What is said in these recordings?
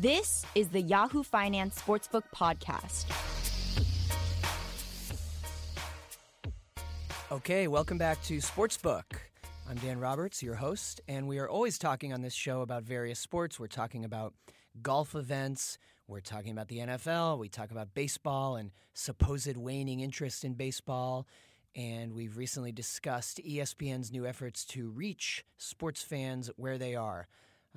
This is the Yahoo Finance Sportsbook Podcast. Okay, welcome back to Sportsbook. I'm Dan Roberts, your host, and we are always talking on this show about various sports. We're talking about golf events, we're talking about the NFL, we talk about baseball and supposed waning interest in baseball, and we've recently discussed ESPN's new efforts to reach sports fans where they are.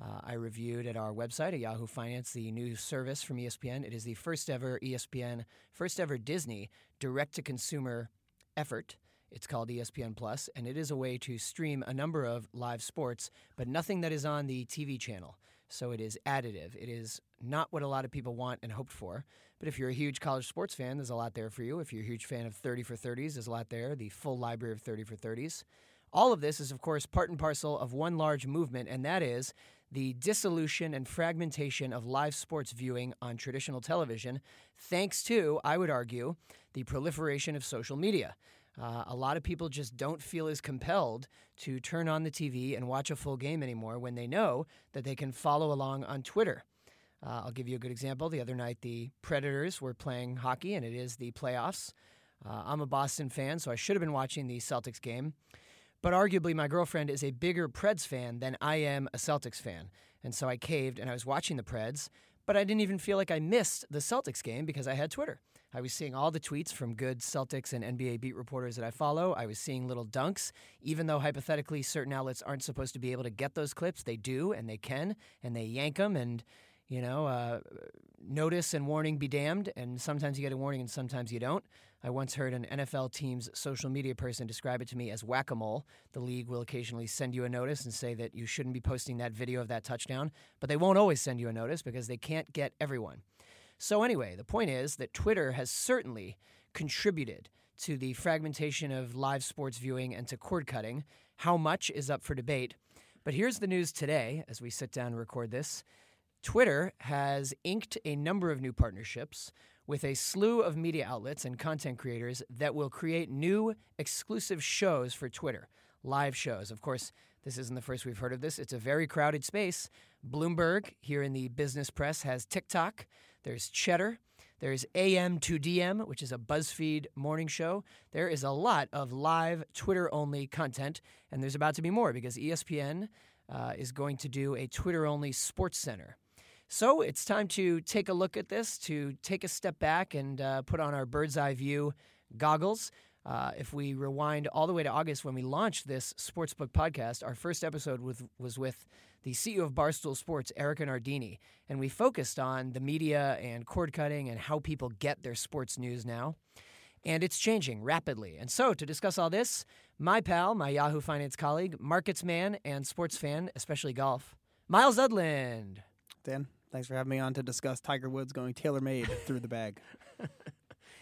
Uh, I reviewed at our website at Yahoo Finance the new service from ESPN. It is the first ever ESPN, first ever Disney direct to consumer effort. It's called ESPN Plus, and it is a way to stream a number of live sports, but nothing that is on the TV channel. So it is additive. It is not what a lot of people want and hoped for. But if you're a huge college sports fan, there's a lot there for you. If you're a huge fan of 30 for 30s, there's a lot there, the full library of 30 for 30s. All of this is, of course, part and parcel of one large movement, and that is the dissolution and fragmentation of live sports viewing on traditional television, thanks to, I would argue, the proliferation of social media. Uh, a lot of people just don't feel as compelled to turn on the TV and watch a full game anymore when they know that they can follow along on Twitter. Uh, I'll give you a good example. The other night, the Predators were playing hockey, and it is the playoffs. Uh, I'm a Boston fan, so I should have been watching the Celtics game. But arguably, my girlfriend is a bigger Preds fan than I am a Celtics fan. And so I caved and I was watching the Preds, but I didn't even feel like I missed the Celtics game because I had Twitter. I was seeing all the tweets from good Celtics and NBA beat reporters that I follow. I was seeing little dunks. Even though hypothetically certain outlets aren't supposed to be able to get those clips, they do and they can, and they yank them. And you know, uh, notice and warning be damned, and sometimes you get a warning and sometimes you don't. I once heard an NFL team's social media person describe it to me as whack a mole. The league will occasionally send you a notice and say that you shouldn't be posting that video of that touchdown, but they won't always send you a notice because they can't get everyone. So, anyway, the point is that Twitter has certainly contributed to the fragmentation of live sports viewing and to cord cutting. How much is up for debate? But here's the news today as we sit down and record this. Twitter has inked a number of new partnerships with a slew of media outlets and content creators that will create new exclusive shows for Twitter, live shows. Of course, this isn't the first we've heard of this. It's a very crowded space. Bloomberg, here in the business press, has TicToc. There's Cheddar. There's AM to DM, which is a BuzzFeed morning show. There is a lot of live Twitter only content, and there's about to be more because ESPN uh, is going to do a Twitter only sports center. So it's time to take a look at this, to take a step back and uh, put on our bird's eye view goggles. Uh, if we rewind all the way to August when we launched this Sportsbook podcast, our first episode with, was with the CEO of Barstool Sports, Erika Nardini, and we focused on the media and cord cutting and how people get their sports news now. And it's changing rapidly. And so, to discuss all this, my pal, my Yahoo Finance colleague, markets man and sports fan, especially golf, Myles Udland. Dan, thanks for having me on to discuss Tiger Woods going TaylorMade through the bag.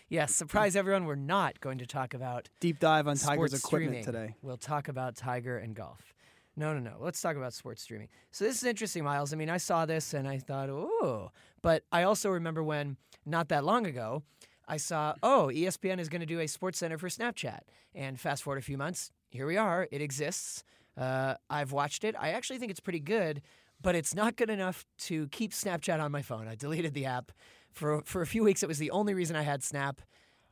Yes, surprise everyone, we're not going to talk about Deep dive on Tiger's equipment streaming. today. We'll talk about Tiger and golf. No, no, no. Let's talk about sports streaming. So this is interesting, Myles. I mean, I saw this and I thought, oh, but I also remember when not that long ago, I saw, oh, ESPN is going to do a sports center for Snapchat. And fast forward a few months, here we are. It exists. Uh, I've watched it. I actually think it's pretty good, but it's not good enough to keep Snapchat on my phone. I deleted the app for for a few weeks. It was the only reason I had Snap.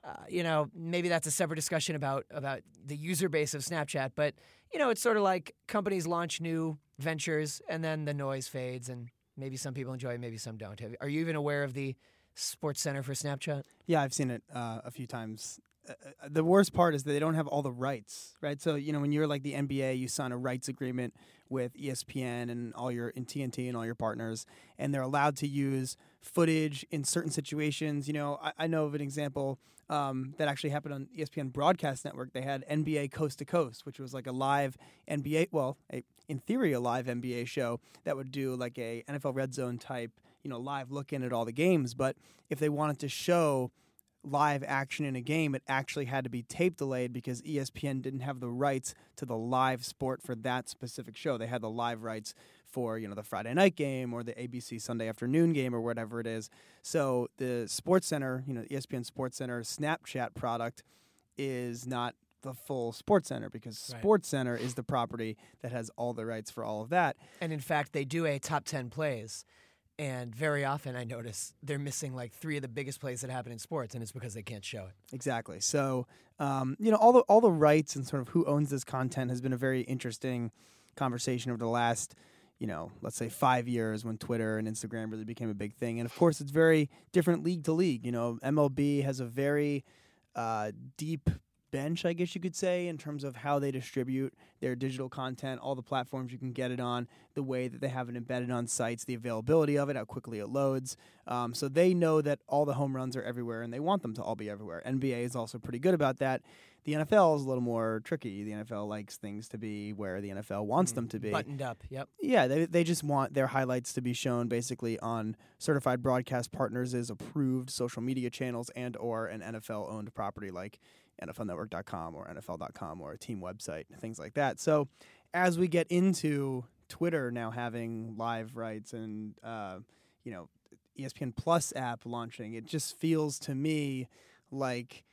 Uh, you know, maybe that's a separate discussion about about the user base of Snapchat, but you know, it's sort of like companies launch new ventures and then the noise fades, and maybe some people enjoy it, maybe some don't. Have, are you even aware of the Sports Center for Snapchat? Yeah, I've seen it uh, a few times. Uh, the worst part is that they don't have all the rights, right? So you know, when you're like the NBA, you sign a rights agreement with ESPN and all your in TNT and all your partners, and they're allowed to use footage in certain situations. You know, I, I know of an example um, that actually happened on ESPN Broadcast Network. They had NBA Coast to Coast, which was like a live NBA, well, a, in theory, a live NBA show that would do like a NFL Red Zone type, you know, live look in at all the games. But if they wanted to show live action in a game, it actually had to be tape delayed because ESPN didn't have the rights to the live sport for that specific show. They had the live rights for, you know, the Friday night game or the ABC Sunday afternoon game or whatever it is. So the Sports Center, you know, ESPN Sports Center Snapchat product is not the full Sports Center because Right. Sports Center is the property that has all the rights for all of that. And in fact, they do a top 10 plays. And very often I notice they're missing like three of the biggest plays that happen in sports, and it's because they can't show it. Exactly. So, um, you know, all the all the rights and sort of who owns this content has been a very interesting conversation over the last, you know, let's say five years when Twitter and Instagram really became a big thing. And of course, it's very different league to league. You know, MLB has a very uh, deep bench, I guess you could say, in terms of how they distribute their digital content, all the platforms you can get it on, the way that they have it embedded on sites, the availability of it, how quickly it loads. Um, so they know that all the home runs are everywhere and they want them to all be everywhere. NBA is also pretty good about that. The NFL is a little more tricky. The NFL likes things to be where the NFL wants mm, them to be. Buttoned up, yep. Yeah, they, they just want their highlights to be shown basically on certified broadcast partners' approved social media channels and or an NFL owned property like NFLnetwork.com or NFL.com or a team website, things like that. So as we get into Twitter now having live rights and uh, you know ESPN Plus app launching, it just feels to me like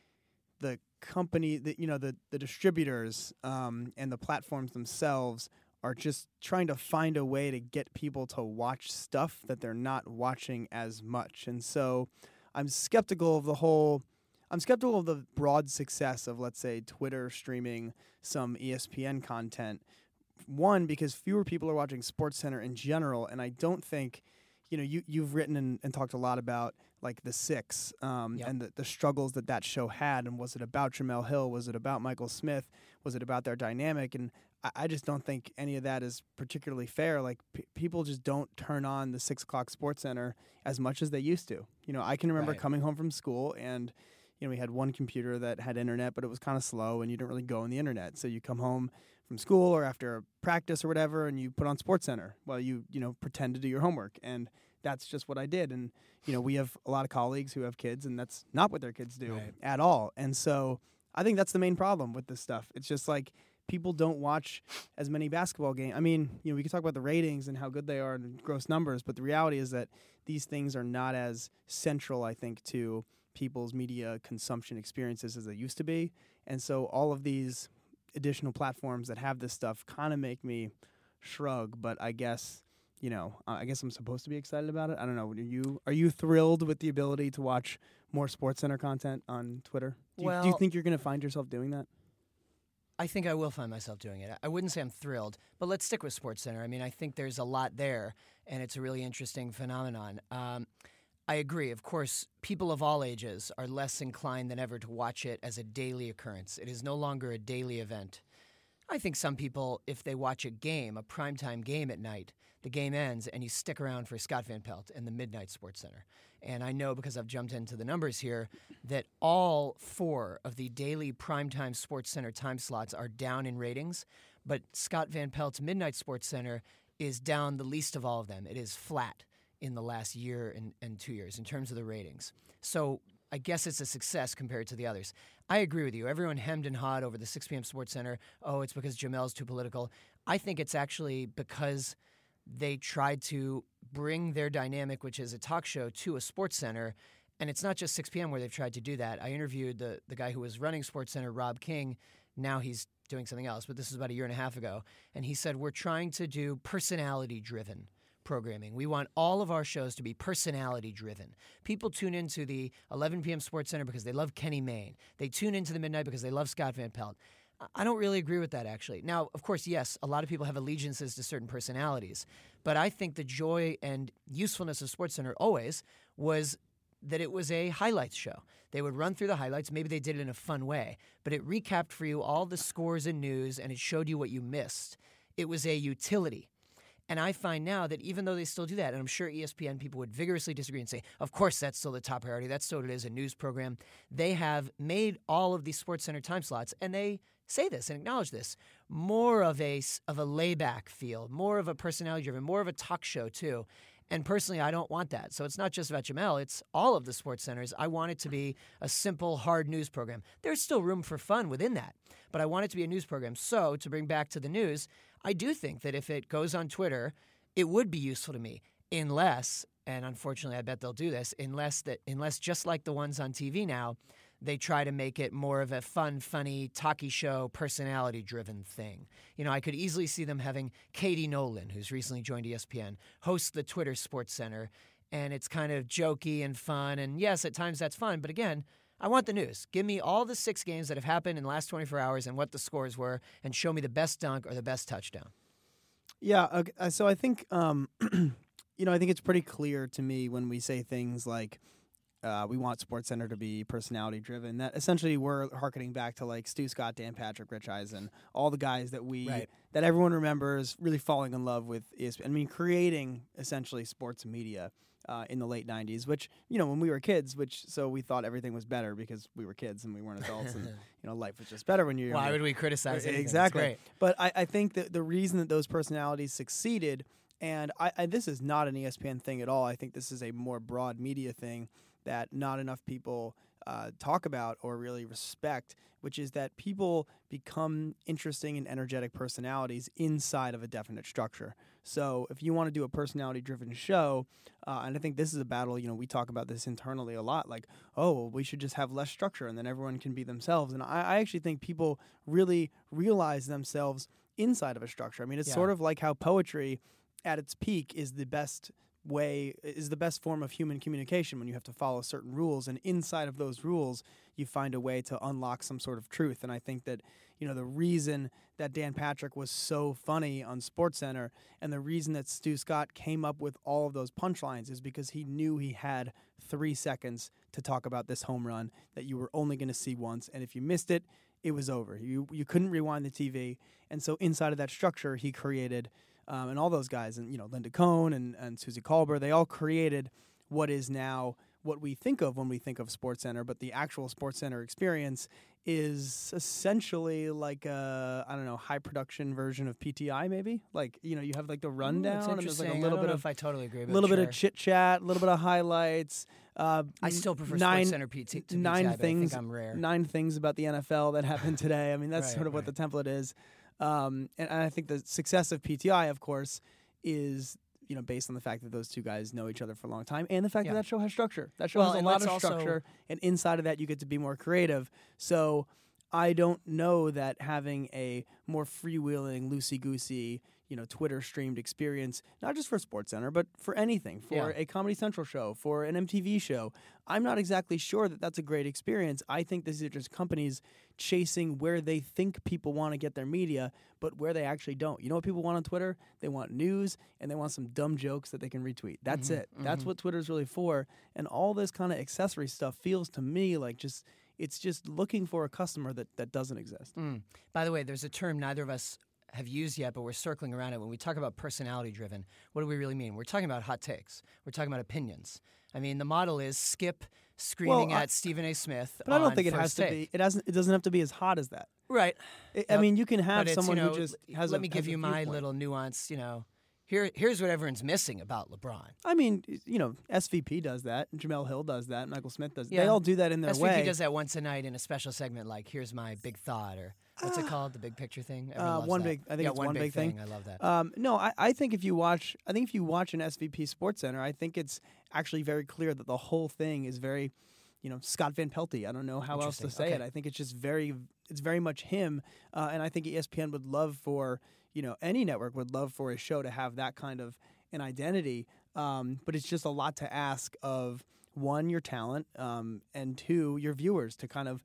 the company that you know the the distributors um, and the platforms themselves are just trying to find a way to get people to watch stuff that they're not watching as much, and so I'm skeptical of the whole I'm skeptical of the broad success of, let's say, Twitter streaming some ESPN content. One, because fewer people are watching SportsCenter in general, and I don't think, you know, you you've written and, and talked a lot about like the six um, yep. and the, the struggles that that show had, and was it about Jemele Hill? Was it about Michael Smith? Was it about their dynamic? And I, I just don't think any of that is particularly fair. Like p- people just don't turn on the six o'clock SportsCenter as much as they used to. You know, I can remember right. coming home from school and you know, we had one computer that had internet, but it was kind of slow and you didn't really go on the internet. So you come home from school or after practice or whatever and you put on Sports Center while you, you know, pretend to do your homework. And that's just what I did. And, you know, we have a lot of colleagues who have kids and that's not what their kids do right. at all. And so I think that's the main problem with this stuff. It's just like people don't watch as many basketball games. I mean, you know, we can talk about the ratings and how good they are and gross numbers, but the reality is that these things are not as central, I think, to people's media consumption experiences as they used to be. And so all of these additional platforms that have this stuff kind of make me shrug, but I guess you know, I guess I'm supposed to be excited about it. I don't know. Are you are you thrilled with the ability to watch more Sports Center content on Twitter? Do you, do you think you're going to find yourself doing that? I think I will find myself doing it. I wouldn't say I'm thrilled, but let's stick with Sports Center. I mean, I think there's a lot there, and it's a really interesting phenomenon. Um, I agree. Of course, people of all ages are less inclined than ever to watch it as a daily occurrence. It is no longer a daily event. I think some people, if they watch a game, a primetime game at night, the game ends and you stick around for Scott Van Pelt and the Midnight Sports Center. And I know because I've jumped into the numbers here that all four of the daily primetime Sports Center time slots are down in ratings, but Scott Van Pelt's Midnight Sports Center is down the least of all of them. It is flat in the last year and, and two years in terms of the ratings. So I guess it's a success compared to the others. I agree with you. Everyone hemmed and hawed over the 6 p.m. Sports Center. Oh, it's because Jemele's too political. I think it's actually because they tried to bring their dynamic, which is a talk show, to a sports center. And it's not just 6 p.m. where they've tried to do that. I interviewed the, the guy who was running Sports Center, Rob King. Now he's doing something else, but this is about a year and a half ago. And he said, We're trying to do personality driven programming. We want all of our shows to be personality driven. People tune into the 11 p.m. Sports Center because they love Kenny Mayne. They tune into the midnight because they love Scott Van Pelt. I don't really agree with that, actually. Now, of course, yes, a lot of people have allegiances to certain personalities, but I think the joy and usefulness of Sports Center always was that it was a highlights show. They would run through the highlights. Maybe they did it in a fun way, but it recapped for you all the scores and news and it showed you what you missed. It was a utility. And I find now that even though they still do that, and I'm sure ESPN people would vigorously disagree and say, of course, that's still the top priority. That's still what it is a news program. They have made all of these Sports Center time slots, and they say this and acknowledge this more of a of a layback feel, more of a personality driven, more of a talk show too. And personally, I don't want that. So it's not just about Jemele, it's all of the sports centers. I want it to be a simple, hard news program. There's still room for fun within that, but I want it to be a news program. So to bring back to the news, I do think that if it goes on Twitter, it would be useful to me, unless, and unfortunately, I bet they'll do this, unless that, unless just like the ones on TV now, they try to make it more of a fun, funny, talky show, personality driven thing. You know, I could easily see them having Katie Nolan, who's recently joined ESPN, host the Twitter Sports Center. And it's kind of jokey and fun. And yes, at times that's fun. But again, I want the news. Give me all the six games that have happened in the last 24 hours and what the scores were, and show me the best dunk or the best touchdown. Yeah. Okay, uh, so I think, um, you know, I think it's pretty clear to me when we say things like, uh, we want Sports Center to be personality driven. That essentially we're harkening back to like Stu Scott, Dan Patrick, Rich Eisen, all the guys that we Right. that everyone remembers really falling in love with ESPN. I mean, creating essentially sports media uh, in the late '90s, which you know when we were kids, which so we thought everything was better because we were kids and we weren't adults, and you know life was just better when you're Why would we criticize it? Exactly. But I, I think that the reason that those personalities succeeded, and I, I, this is not an ESPN thing at all. I think this is a more broad media thing that not enough people uh, talk about or really respect, which is that people become interesting and energetic personalities inside of a definite structure. So if you want to do a personality driven show, uh, and I think this is a battle, you know, we talk about this internally a lot like, oh, well, we should just have less structure and then everyone can be themselves. And I, I actually think people really realize themselves inside of a structure. I mean, it's Yeah. sort of like how poetry at its peak is the best way is the best form of human communication when you have to follow certain rules and inside of those rules you find a way to unlock some sort of truth. And i think that you know the reason that Dan Patrick was so funny on SportsCenter and the reason that Stu Scott came up with all of those punchlines is because he knew he had 3 seconds to talk about this home run that you were only going to see once. And if you missed it it was over. You you couldn't rewind the TV and so inside of that structure he created um, and all those guys, and you know Linda Cohn and, and Suzy Kolber, they all created what is now what we think of when we think of Sports Center. But the actual Sports Center experience is essentially like a I don't know high production version of PTI, maybe. Like you know you have like the rundown, it's and there's like a little I don't bit know of if I totally agree. a little bit sure. of chit chat, a little bit of highlights. Uh, I still prefer nine, Sports Center PT to nine PTI, things. I think I'm rare. Nine things about the NFL that happened today. I mean, that's Right, sort of what the template is. Um, and, and I think the success of PTI, of course, is you know based on the fact that those two guys know each other for a long time, and the fact Yeah. that that show has structure. That show Well, has a lot of structure, and inside of that, you get to be more creative. So I don't know that having a more freewheeling, loosey goosey, you know, Twitter streamed experience, not just for SportsCenter, but for anything, for Yeah. a Comedy Central show, for an MTV show. I'm not exactly sure that that's a great experience. I think these are just companies chasing where they think people want to get their media, but where they actually don't. You know what people want on Twitter? They want news and they want some dumb jokes that they can retweet. That's Mhm, it. That's mhm. what Twitter's really for. And all this kind of accessory stuff feels to me like just it's just looking for a customer that, that doesn't exist. Mm. By the way, there's a term neither of us have used yet, but we're circling around it. When we talk about personality driven, what do we really mean? We're talking about hot takes. We're talking about opinions. I mean, the model is skip screaming Well, I- at Stephen A. Smith. But I don't think it has First to Take. be. It doesn't. It doesn't have to be as hot as that. right. I I mean, you can have someone you know, who just has. Let a, me give you my viewpoint. little nuance. You know, here here's what everyone's missing about LeBron. I mean, you know, SVP does that. Jemele Hill does that. Michael Smith does. They all do that in their SVP way. does that once a night in a special segment, like "Here's my big thought" or what's it called, the big picture thing. Uh, one that. big- I think yeah, it's one big thing. thing. I love that. Um, no, I, I think if you watch, I think if you watch an SVP Sports Center, I think it's actually very clear that the whole thing is very, you know, Scott Van Pelty. I don't know how else to say Okay. it. I think it's just very, it's very much him. Uh, and I think ESPN would love for, you know, any network would love for a show to have that kind of an identity. Um, but it's just a lot to ask of one, your talent, um, and two, your viewers to kind of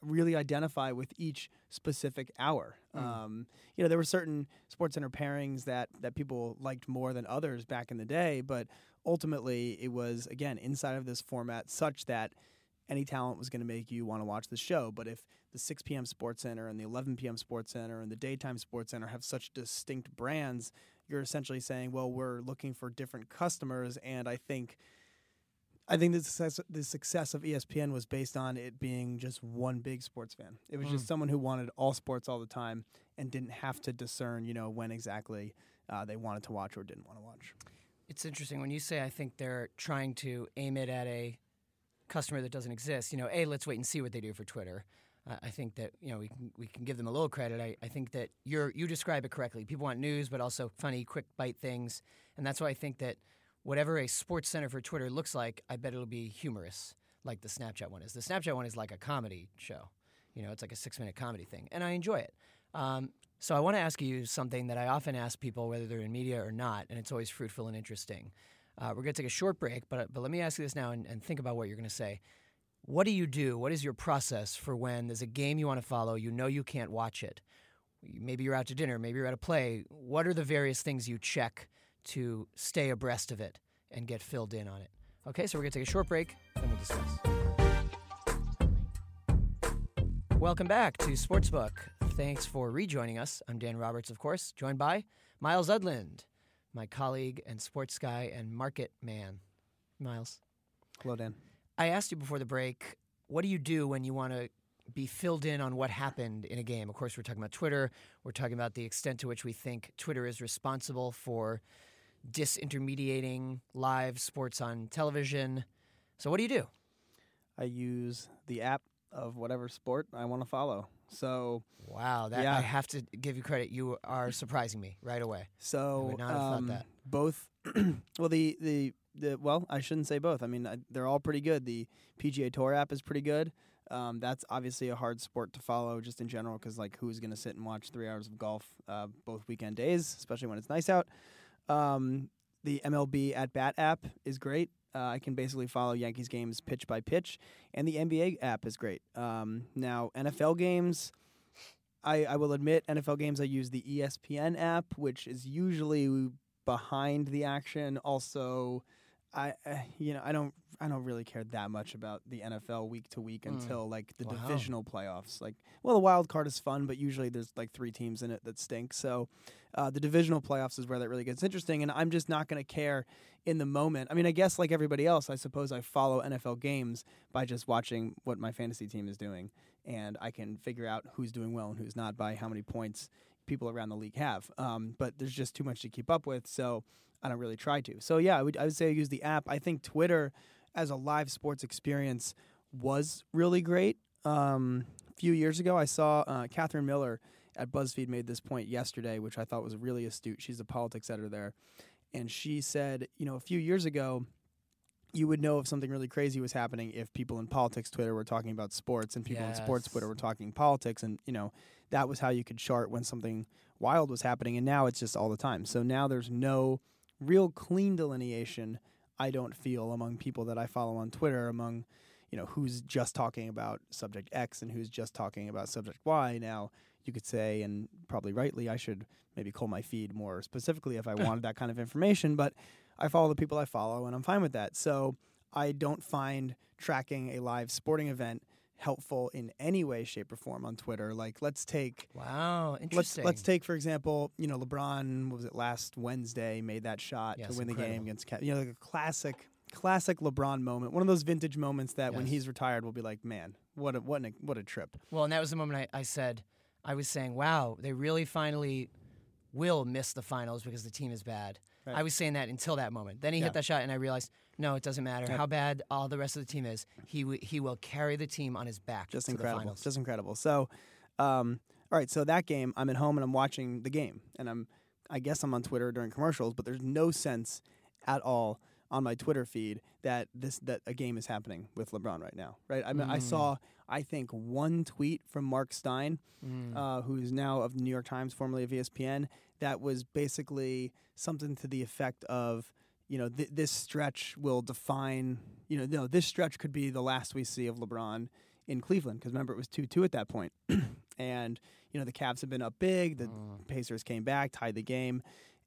really identify with each specific hour. Um, you know, there were certain Sports Center pairings that that people liked more than others back in the day, but ultimately it was again inside of this format such that any talent was going to make you want to watch the show. But if the 6 p.m. Sports Center and the 11 p.m. Sports Center and the daytime Sports Center have such distinct brands, you're essentially saying, well, we're looking for different customers, and I think. I think the success, the success of ESPN was based on it being just one big sports fan. It was just Mm. someone who wanted all sports all the time and didn't have to discern, you know, when exactly uh, they wanted to watch or didn't want to watch. It's interesting when you say I think they're trying to aim it at a customer that doesn't exist. You know, a let's wait and see what they do for Twitter. Uh, I think that you know we can we can give them a little credit. I, I think that you're you describe it correctly. People want news, but also funny, quick bite things, and that's why I think that whatever a sports center for Twitter looks like, I bet it'll be humorous. like the Snapchat one is. The Snapchat one is like a comedy show. You know, it's like a six minute comedy thing, and I enjoy it. Um, so I want to ask you something that I often ask people, whether they're in media or not, and it's always fruitful and interesting. Uh, we're going to take a short break, but but let me ask you this now and, and think about what you're going to say. What do you do? What is your process for when there's a game you want to follow? You know you can't watch it. Maybe you're out to dinner. Maybe you're at a play. What are the various things you check to stay abreast of it and get filled in on it? Okay, so we're going to take a short break, then we'll discuss. Welcome back to Sportsbook. Thanks for rejoining us. I'm Dan Roberts, of course, joined by Myles Udland, my colleague and sports guy and market man. Myles. Hello, Dan. I asked you before the break, what do you do when you want to be filled in on what happened in a game? Of course, we're talking about Twitter. We're talking about the extent to which we think Twitter is responsible for disintermediating live sports on television. So, what do you do? I use the app of whatever sport I want to follow. So wow, that yeah. I have to give you credit. You are surprising me right away. So I would not have thought um, that. both. well, the the the well, I shouldn't say both. I mean, I, they're all pretty good. The PGA Tour app is pretty good. Um, that's obviously a hard sport to follow just in general because like who's going to sit and watch three hours of golf uh, both weekend days, especially when it's nice out. Um, the MLB at Bat app is great. Uh, I can basically follow Yankees games pitch by pitch, and the NBA app is great. Um, now NFL games, I, I will admit NFL games I use the ESPN app, which is usually behind the action. Also, I uh, you know I don't I don't really care that much about the NFL week to week Mm. until like the Wow. divisional playoffs. Like, well, the wild card is fun, but usually there's like three teams in it that stink. So, uh, the divisional playoffs is where that really gets interesting, and I'm just not going to care in the moment. I mean, I guess like everybody else, I suppose I follow NFL games by just watching what my fantasy team is doing, and I can figure out who's doing well and who's not by how many points people around the league have. Um, but there's just too much to keep up with, so I don't really try to. So yeah, I would I would say I use the app. I think Twitter as a live sports experience was really great. Um, a few years ago, I saw uh, Katherine Miller at BuzzFeed made this point yesterday, which I thought was really astute. She's a politics editor there, and she said, you know, a few years ago. You would know if something really crazy was happening if people in politics Twitter were talking about sports and people in sports Twitter were talking politics, and you know that was how you could chart when something wild was happening. And now it's just all the time. So now there's no real clean delineation I don't feel among people that I follow on Twitter among you know who's just talking about subject X and who's just talking about subject Y. Now you could say, and probably rightly, I should maybe call my feed more specifically if I wanted that kind of information. But I follow the people I follow, and I'm fine with that. So I don't find tracking a live sporting event helpful in any way, shape, or form on Twitter. Like, let's take Wow, let's interesting. let's take for example, you know, LeBron what was it last Wednesday made that shot Yes, to win the game against Cat. You know, like a classic classic LeBron moment. One of those vintage moments that when he's retired we'll be like, man, what a what a, what a trip. Well, and that was the moment I, I said, I was saying, wow, they really finally will miss the finals because the team is bad. Right. I was saying that until that moment. Then he Yeah. hit that shot, and I realized, no, it doesn't matter how bad all the rest of the team is. He w- he will carry the team on his back Just to the incredible. finals. Just incredible. So, um, all right, so that game, I'm at home and I'm watching the game, and I'm, I guess I'm on Twitter during commercials, but there's no sense at all on my Twitter feed that this that a game is happening with LeBron right now, right? I mean, I Mm. saw, I think, one tweet from Marc Stein, Mm. uh, who is now of the New York Times, formerly of ESPN, that was basically something to the effect of, you know, th- this stretch will define, you know, no, this stretch could be the last we see of LeBron in Cleveland because remember it was two two at that point, and you know the Cavs have been up big, the Mm. Pacers came back, tied the game,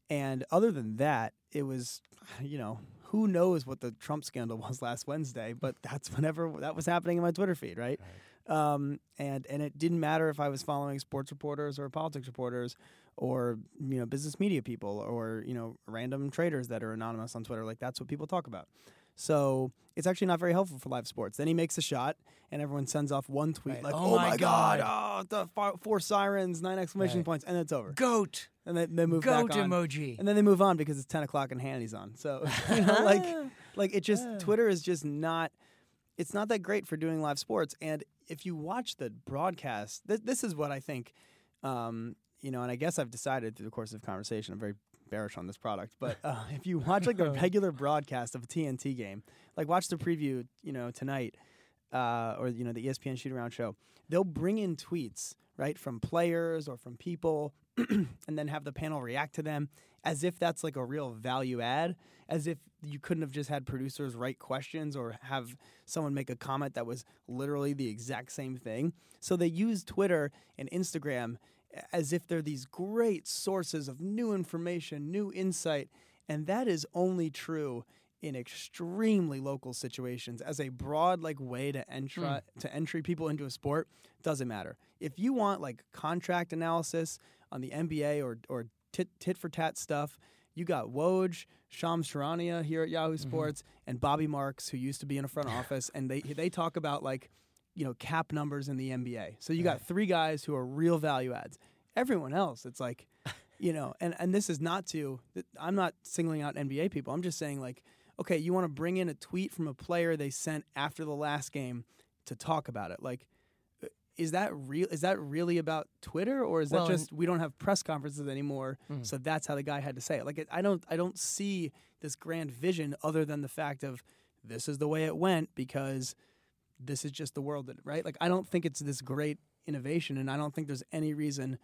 and other than that, it was, you know. Who knows what the Trump scandal was last Wednesday? But that's whenever that was happening in my Twitter feed, right? um, and and it didn't matter if I was following sports reporters or politics reporters or you know business media people or you know random traders that are anonymous on Twitter. Like that's what people talk about. So it's actually not very helpful for live sports. Then he makes a shot, and everyone sends off one tweet Right. like, Oh "Oh, my my god! Oh, the four sirens, nine exclamation Right. points, and it's over." Goat, And then they move goat back on, emoji. and then they move on because it's ten o'clock and Hanny's on. So you know, like like it just Yeah. Twitter is just not it's not that great for doing live sports and if you watch the broadcast th- this is what I think um, you know, and I guess I've decided through the course of conversation, I'm very bearish on this product, but uh, if you watch like a regular broadcast of a TNT game, like watch the preview, you know, tonight, uh, or you know the ESPN shoot around show, they'll bring in tweets right from players or from people, and then have the panel react to them as if that's like a real value add, as if you couldn't have just had producers write questions or have someone make a comment that was literally the exact same thing. So they use Twitter and Instagram as if they're these great sources of new information, new insight, and that is only true in extremely local situations as a broad like way to entry mm. to entry people into a sport doesn't matter. If you want like contract analysis on the NBA or or tit, tit for tat stuff, you got Woj, Shams Charania here at Yahoo mm-hmm. Sports, and Bobby Marks, who used to be in a front office, and they they talk about like you know cap numbers in the NBA. So you got three guys who are real value adds. Everyone else, it's like, you know, and and this is not to. I'm not singling out NBA people. I'm just saying like, okay, you want to bring in a tweet from a player they sent after the last game to talk about it, like is that real? Is that really about Twitter, or is well, that just we don't have press conferences anymore? Mm-hmm. So that's how the guy had to say it. Like I don't, I don't see this grand vision other than the fact of this is the way it went because this is just the world that right. Like I don't think it's this great innovation, and I don't think there's any reason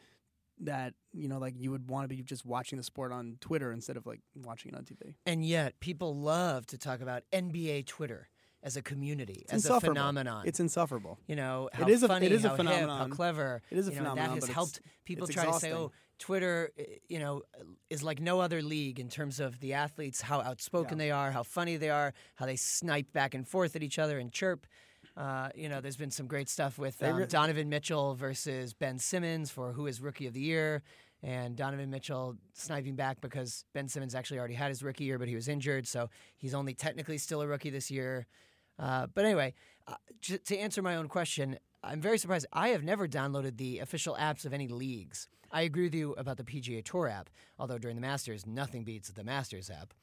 that you know like you would want to be just watching the sport on Twitter instead of like watching it on TV. And yet people love to talk about NBA Twitter as a community, it's as a phenomenon. It's insufferable. You know, how it is funny, a, it is a phenomenon. Hip, how clever. It is a you know, phenomenon. That has helped people try exhausting. to say, oh, Twitter, eh, you know, is like no other league in terms of the athletes, how outspoken yeah. they are, how funny they are, how they snipe back and forth at each other and chirp. Uh, you know, there's been some great stuff with um, Donovan Mitchell versus Ben Simmons for who is Rookie of the Year and Donovan Mitchell sniping back because Ben Simmons actually already had his rookie year, but he was injured, so he's only technically still a rookie this year. Uh, but anyway, uh, j- to answer my own question, I'm very surprised. I have never downloaded the official apps of any leagues. I agree with you about the PGA Tour app, although during the Masters, nothing beats the Masters app.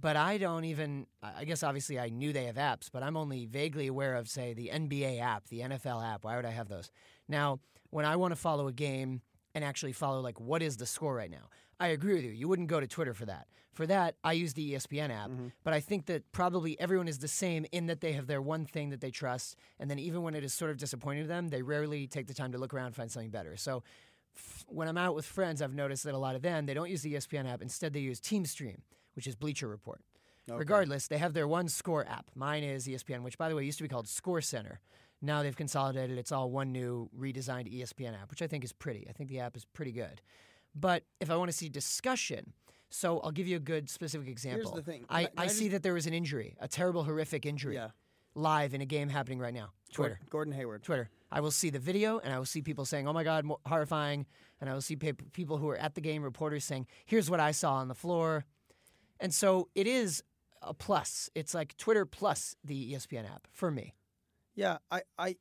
But I don't even, I guess obviously I knew they have apps, but I'm only vaguely aware of, say, the NBA app, the NFL app. Why would I have those? Now, when I want to follow a game and actually follow, like, what is the score right now? I agree with you. You wouldn't go to Twitter for that. For that, I use the ESPN app. Mm-hmm. But I think that probably everyone is the same in that they have their one thing that they trust. And then even when it is sort of disappointing to them, they rarely take the time to look around and find something better. So f- when I'm out with friends, I've noticed that a lot of them, they don't use the ESPN app. Instead, they use TeamStream, which is Bleacher Report. Okay. Regardless, they have their one score app. Mine is ESPN, which, by the way, used to be called Score Center. Now they've consolidated. It's all one new redesigned ESPN app, which I think is pretty. I think the app is pretty good. But if I want to see discussion, so I'll give you a good specific example. Here's the thing. I, I, I see that there was an injury, a terrible, horrific injury, yeah. live in a game happening right now. Twitter. Gordon Hayward. Twitter. I will see the video and I will see people saying, oh my God, horrifying. And I will see pe- people who are at the game, reporters saying, here's what I saw on the floor. And so it is a plus. It's like Twitter plus the ESPN app for me. Yeah. I, I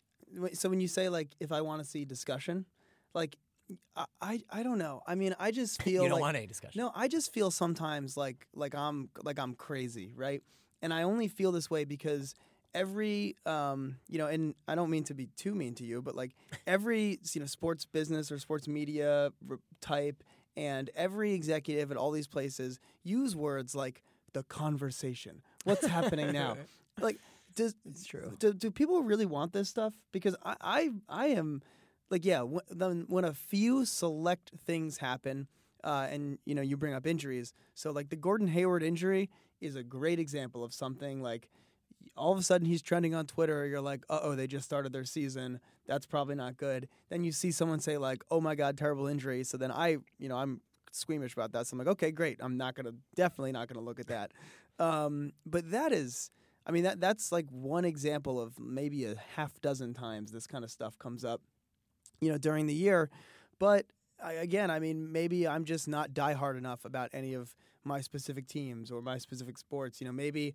so when you say like, if I want to see discussion, like I, I don't know. I mean, I just feel you don't like, want any discussion. No, I just feel sometimes like like I'm like I'm crazy, right? And I only feel this way because every um, you know, and I don't mean to be too mean to you, but like every you know sports business or sports media type and every executive at all these places use words like the conversation. What's happening now? like does it's true. Do, do people really want this stuff? Because I I, I am like yeah, when, when a few select things happen, uh, and you know you bring up injuries. So like the Gordon Hayward injury is a great example of something like all of a sudden he's trending on Twitter. You're like, uh oh, they just started their season. That's probably not good. Then you see someone say like, oh my god, terrible injury. So then I, you know, I'm squeamish about that. So I'm like, okay, great. I'm not gonna, definitely not gonna look at that. Um, but that is. I mean that that's like one example of maybe a half dozen times this kind of stuff comes up you know, during the year. But I, again, I mean, maybe I'm just not diehard enough about any of my specific teams or my specific sports. You know, maybe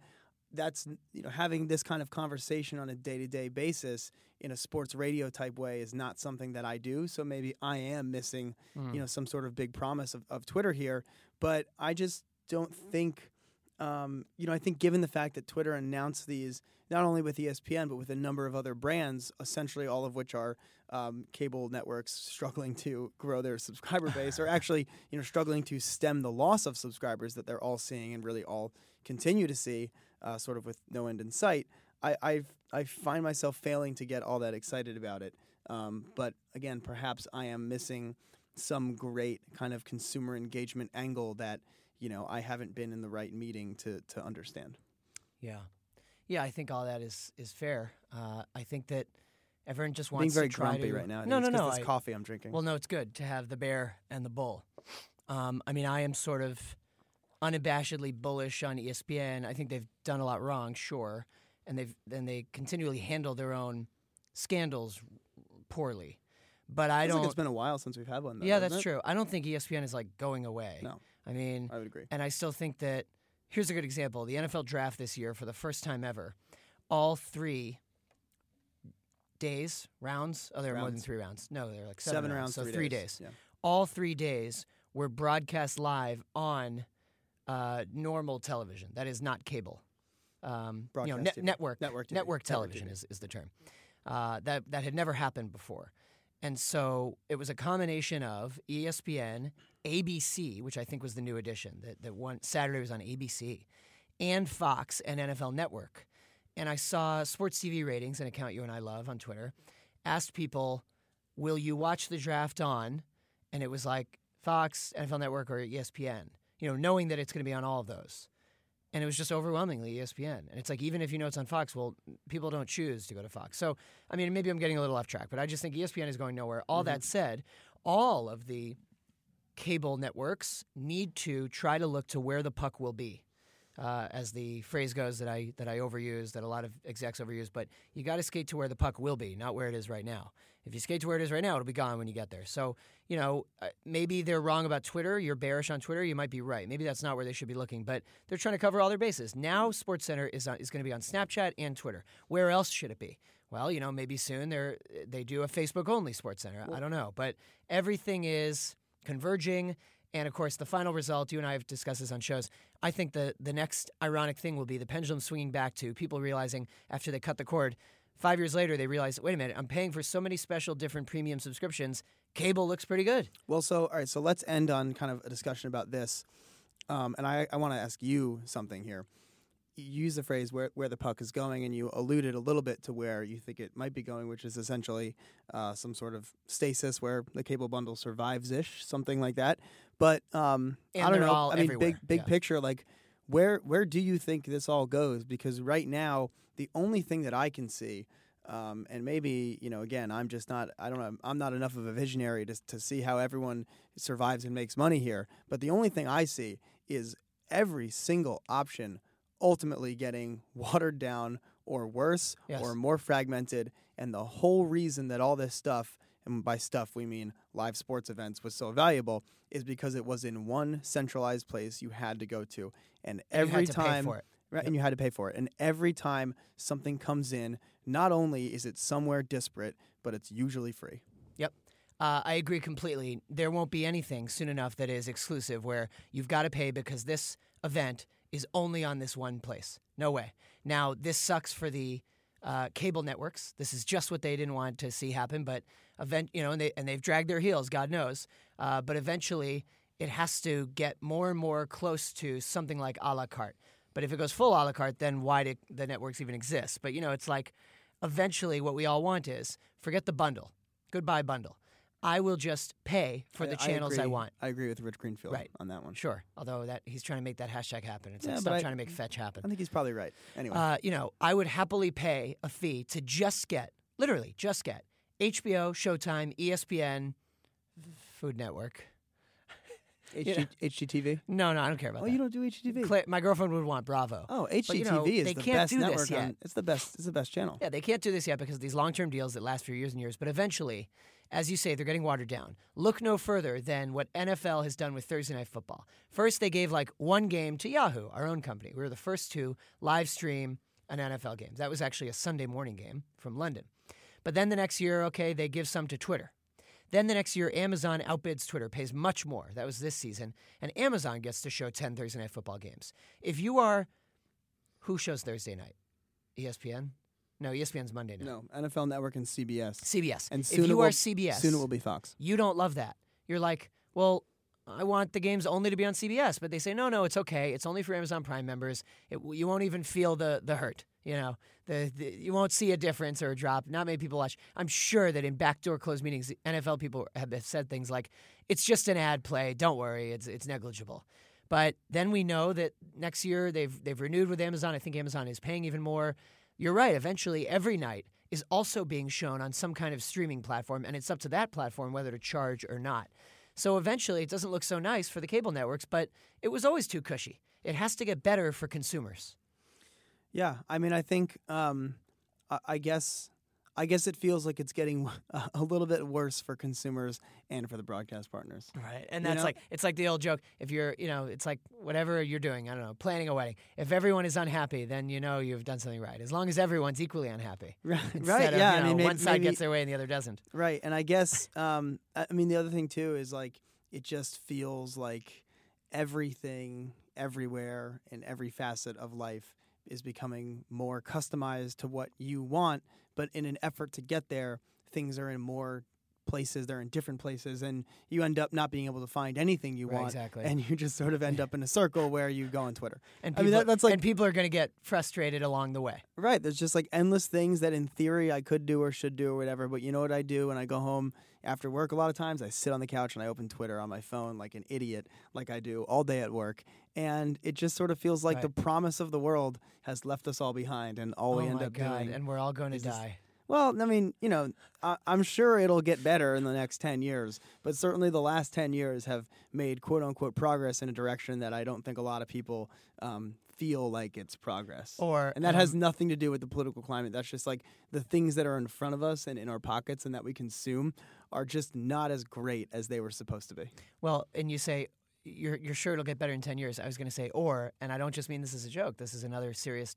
that's you know having this kind of conversation on a day-to-day basis in a sports radio type way is not something that I do so maybe I am missing mm. you know some sort of big promise of, of Twitter here but I just don't think um, you know, I think given the fact that Twitter announced these not only with ESPN but with a number of other brands, essentially all of which are um, cable networks struggling to grow their subscriber base, or actually, you know, struggling to stem the loss of subscribers that they're all seeing and really all continue to see, uh, sort of with no end in sight. I I've, I find myself failing to get all that excited about it. Um, but again, perhaps I am missing some great kind of consumer engagement angle that you know I haven't been in the right meeting to to understand. Yeah, yeah. I think all that is is fair. Uh, I think that everyone just wants Being very to try grumpy to. right now. No, no, no. This I- coffee I'm drinking. Well, no, it's good to have the bear and the bull. Um, I mean, I am sort of unabashedly bullish on ESPN. I think they've done a lot wrong, sure, and they've and they continually handle their own scandals poorly. But I don't. like it's been a while since we've had one. Though, yeah, that's it? true. I don't think ESPN is like going away. No. I mean, I would agree. and I still think that here's a good example. The NFL draft this year, for the first time ever, all three days, rounds. Oh, there are more than three rounds. No, they're like seven, Seven rounds, So three, days. Yeah. All three days were broadcast live on uh, normal television. That is not cable. Um, you know, TV. network Network network Network television TV. is, is the term. Uh, that that had never happened before, and so it was a combination of ESPN, ABC, which I think was the new addition. That that one Saturday was on ABC, and Fox and NFL Network. And I saw sports TV ratings, an account you and I love on Twitter, asked people, "Will you watch the draft on?" And it was like Fox, NFL Network, or ESPN. You know, knowing that it's going to be on all of those and it was just overwhelmingly ESPN. And it's like even if you know it's on Fox, well, people don't choose to go to Fox. So I mean, maybe I'm getting a little off track, but I just think ESPN is going nowhere. All that said, all of the cable networks need to try to look to where the puck will be. Uh, as the phrase goes that I that I overuse, that a lot of execs overuse, but you got to skate to where the puck will be, not where it is right now. If you skate to where it is right now, it'll be gone when you get there. So you know, uh, maybe they're wrong about Twitter. You're bearish on Twitter. You might be right. Maybe that's not where they should be looking, but they're trying to cover all their bases. Now, SportsCenter is on, is going to be on Snapchat and Twitter. Where else should it be? Well, you know, maybe soon they they do a Facebook only SportsCenter. I don't know, but everything is converging. And of course, the final result, you and I have discussed this on shows. I think the, the next ironic thing will be the pendulum swinging back to people realizing after they cut the cord, five years later, they realize, wait a minute, I'm paying for so many special different premium subscriptions. Cable looks pretty good. Well, so all right, so let's end on kind of a discussion about this. Um, and I, I want to ask you something here. You use the phrase where, where the puck is going, and you alluded a little bit to where you think it might be going, which is essentially uh, some sort of stasis where the cable bundle survives ish, something like that. But um, I don't know. I mean, everywhere, big big yeah. picture, like where where do you think this all goes? Because right now, the only thing that I can see um, and maybe you know again i'm just not i don't know i'm not enough of a visionary to, to see how everyone survives and makes money here but the only thing i see is every single option ultimately getting watered down or worse Yes. or more fragmented and the whole reason that all this stuff and by stuff we mean live sports events was so valuable is because it was in one centralized place you had to go to and And you every pay time for it. Right, and you had to pay for it. And every time something comes in, not only is it somewhere disparate, but it's usually free. Yep. Uh, I agree completely. There won't be anything soon enough that is exclusive where you've got to pay because this event is only on this one place. No way. Now, this sucks for the uh, cable networks. This is just what they didn't want to see happen, but event, you know, and they and they've dragged their heels, God knows. Uh, but eventually, it has to get more and more close to something like a la carte. But if it goes full a la carte, then why do the networks even exist? But you know, it's like eventually what we all want is forget the bundle. Goodbye bundle. I will just pay for the channels I, agree- want. I agree with Rich Greenfield Right. on that one. Sure. Although that he's trying to make that hashtag happen. It's Yeah, like stop I- trying to make fetch happen. I think he's probably right. Anyway, Uh, you know, I would happily pay a fee to just get, literally, just get HBO, Showtime, ESPN, Food Network. HG, HGTV. No, no, I don't care about Oh, that. Oh, you don't do HGTV. Cla- my girlfriend would want Bravo. oh, But, HGTV you know, is they the can't best do this network yet. on. It's the best. It's the best channel. Yeah, they can't do this yet because of these long-term deals that last for years and years. But eventually, as you say, they're getting watered down. Look no further than what NFL has done with Thursday Night Football. First, they gave like one game to Yahoo, our own company. We were the first to live stream an NFL game. That was actually a Sunday morning game from London. But then the next year, okay, they give some to Twitter. Then the next year, Amazon outbids Twitter, pays much more. That was this season. And Amazon gets to show 10 Thursday night football games. If you are, who shows Thursday night? ESPN? No, ESPN's Monday night. No, NFL Network and CBS. CBS. And if soon it you will- are CBS, Soon it will be Fox. you don't love that. You're like, well, I want the games only to be on CBS, but they say no, no, it's okay. It's only for Amazon Prime members. It, you won't even feel the the hurt. You know, the, the you won't see a difference or a drop. Not many people watch. I'm sure that in backdoor closed meetings, NFL people have said things like, "It's just an ad play. Don't worry, it's it's negligible." But then we know that next year they've they've renewed with Amazon. I think Amazon is paying even more. You're right. Eventually, every night is also being shown on some kind of streaming platform, and it's up to that platform whether to charge or not. So eventually, it doesn't look so nice for the cable networks, but it was always too cushy. It has to get better for consumers. Yeah, I mean, I think, um, I, I guess, I guess it feels like it's getting a, little bit worse for consumers and for the broadcast partners. Right. And You that's know? like it's like the old joke. If you're you know, it's like whatever you're doing, I don't know, planning a wedding. If everyone is unhappy, then you know you've done something right. As long as everyone's equally unhappy. Right, right, of, yeah. you I mean, one side maybe- gets their way and the other doesn't. Right, and I guess um, I I mean the other thing too is like it just feels like everything, everywhere, in every facet of life is becoming more customized to what you want. But in an effort to get there, things are in more places. They're in different places, and you end up not being able to find anything you Right, want, exactly. and you just sort of end up in a circle where you go on Twitter. And I mean, that- that's like- and people are going to get frustrated along the way. Right. There's just like endless things that in theory I could do or should do or whatever. But you know what I do when I go home after work? A lot of times I sit on the couch and I open Twitter on my phone like an idiot, like I do all day at work. And it just sort of feels like Right. the promise of the world has left us all behind. And all oh we end up god! doing. And we're all going to die. Well, I mean, you know, I, I'm sure it'll get better in the next 10 years. But certainly the last 10 years have made quote unquote progress in a direction that I don't think a lot of people um, feel like it's progress. Or And that has um, nothing to do with the political climate. That's just like the things that are in front of us and in our pockets and that we consume are just not as great as they were supposed to be. Well, and you say you're you're sure it'll get better in ten years. I was going to say or, and I don't just mean this as a joke. This is another serious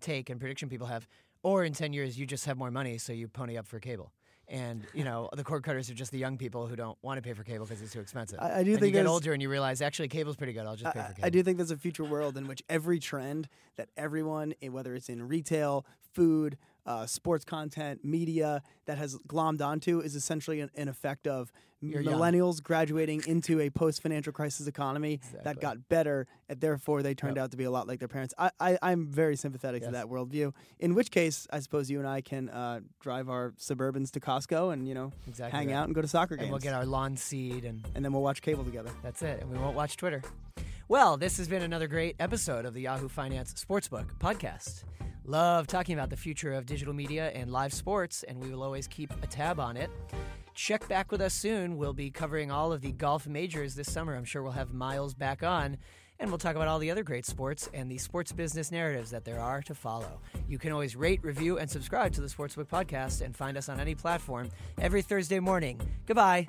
take and prediction people have. Or in ten years, you just have more money, so you pony up for cable. And you know the cord cutters are just the young people who don't want to pay for cable because it's too expensive. I- I do and think you get older and you realize actually cable's pretty good. I'll just pay I, for cable. I do think there's a future world in which every trend that everyone, eh, whether it's in retail, food, uh, sports content, media, that has glommed onto is essentially an, an effect of You're young. millennials graduating into a post financial crisis economy Exactly. that got better, and therefore they turned Yep. out to be a lot like their parents. I, I, I'm very sympathetic Yes. to that worldview. In which case, I suppose you and I can uh, drive our Suburbans to Costco and you know exactly hang right. out and go to soccer games. and we'll get our lawn seed and and then we'll watch cable together. That's it. And we won't watch Twitter. Well, this has been another great episode of the Yahoo Finance Sportsbook podcast. Love talking about the future of digital media and live sports, and we will always keep a tab on it. Check back with us soon. We'll be covering all of the golf majors this summer. I'm sure we'll have Myles back on, and we'll talk about all the other great sports and the sports business narratives that there are to follow. You can always rate, review, and subscribe to the Sportsbook podcast and find us on any platform every Thursday morning. Goodbye.